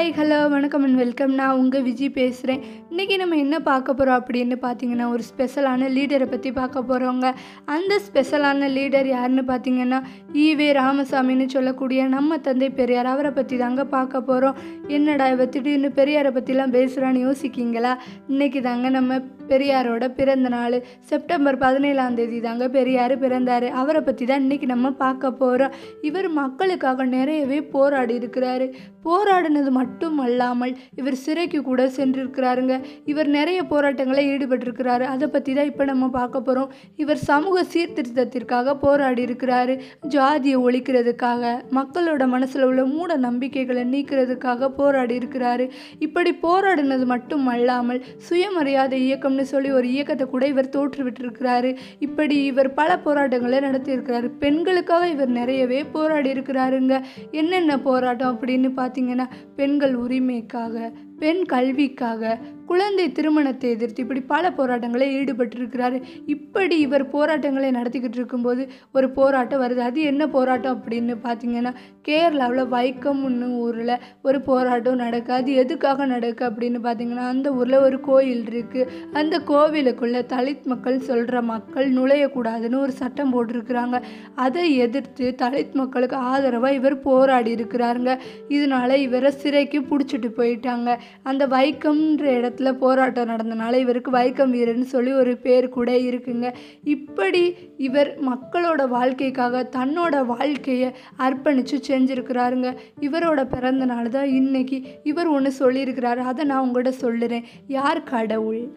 Hi hello வணக்கம் and welcome நான் உங்கள் விஜய் பேசுகிறேன் இன்றைக்கி நம்ம என்ன பார்க்க போகிறோம் அப்படின்னு பார்த்தீங்கன்னா ஒரு ஸ்பெஷலான லீடரை பற்றி பார்க்க போகிறோங்க அந்த ஸ்பெஷலான லீடர் யாருன்னு பார்த்தீங்கன்னா ஈவே ராமசாமின்னு சொல்லக்கூடிய நம்ம தந்தை பெரியார். அவரை பற்றி தாங்க பார்க்க போகிறோம் என்னடா இவ திடீர்னு பெரியாரை பற்றிலாம் பேசுகிறான்னு யோசிக்கிங்களா? இன்றைக்கி தாங்க நம்ம பெரியாரோட பிறந்த நாள். செப்டம்பர் பதினேழாம் தேதி தாங்க பெரியார் பிறந்தார். அவரை பற்றி தான் இன்றைக்கி நம்ம பார்க்க போகிறோம் இவர் மக்களுக்காக நிறையவே போராடி இருக்கிறாரு. போராடினது மட்டும் அல்லாமல் இவர் சிறைக்கு கூட சென்றிருக்கிறாருங்க. இவர் நிறைய போராட்டங்களை ஈடுபட்டிருக்கிறாரு. அதை பற்றி தான் இப்போ நம்ம பார்க்க போகிறோம் இவர் சமூக சீர்திருத்தத்திற்காக போராடி இருக்கிறாரு ஜாதியை ஒழிக்கிறதுக்காக மக்களோட மனசில் உள்ள மூட நம்பிக்கைகளை நீக்கிறதுக்காக போராடி இருக்கிறாரு இப்படி போராடினது மட்டும் அல்லாமல் சுயமரியாதை இயக்கம்னு சொல்லி ஒரு இயக்கத்தை கூட இவர் தோற்றுவிட்டிருக்கிறாரு. இப்படி இவர் பல போராட்டங்களை நடத்தியிருக்கிறாரு. பெண்களுக்காக இவர் நிறையவே போராடி இருக்கிறாருங்க என்னென்ன போராட்டம் அப்படின்னு பார்த்தீங்கன்னா பெண் உரிமைக்காக பெண் கல்விக்காக குழந்தை திருமணத்தை எதிர்த்து இப்படி பல போராட்டங்களை ஈடுபட்டிருக்கிறாரு. இப்படி இவர் போராட்டங்களை நடத்திக்கிட்டு இருக்கும்போது ஒரு போராட்டம் வருது. அது என்ன போராட்டம் அப்படின்னு பார்த்தீங்கன்னா கேரளாவில் வைக்கம்னு ஊரில் ஒரு போராட்டம் நடக்கு. அது எதுக்காக நடக்கு அப்படின்னு பார்த்தீங்கன்னா அந்த ஊரில் ஒரு கோயில் இருக்குது அந்த கோவிலுக்குள்ளே தலித் மக்கள் சொல்கிற மக்கள் நுழையக்கூடாதுன்னு ஒரு சட்டம் போட்டிருக்கிறாங்க. அதை எதிர்த்து தலித் மக்களுக்கு ஆதரவாக இவர் போராடி இருக்கிறாருங்க இதனால இவரை சிறைக்கு பிடிச்சிட்டு போயிட்டாங்க. அந்த வைக்கம்ன்ற இடத்துல போராட்டம் நடந்தனால இவருக்கு வைக்கம் வீரர்னு சொல்லி ஒரு பேர் கூட இருக்குங்க. இப்படி இவர் மக்களோட வாழ்க்கைக்காக தன்னோட வாழ்க்கையை அர்ப்பணித்து செஞ்சுருக்கிறாருங்க. இவரோட பிறந்த நாள் தான் இன்னைக்கு இவர் ஒன்று சொல்லியிருக்கிறாரு. அதை நான் உங்கள்கிட்ட சொல்லுறேன். யார் கடவுள்?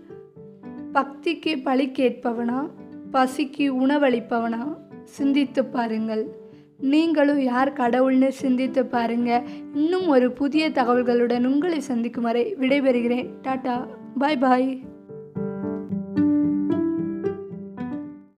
பக்திக்கு பழி கேட்பவனா? பசிக்கு உணவளிப்பவனா? சிந்தித்து பாருங்கள். நீங்களும் யார் கடவுள்னு சிந்தித்து பாருங்க. இன்னும் ஒரு புதிய தகவல்களுடன் உங்களை சந்திக்கும் வரை விடைபெறுகிறேன். Tata bye bye.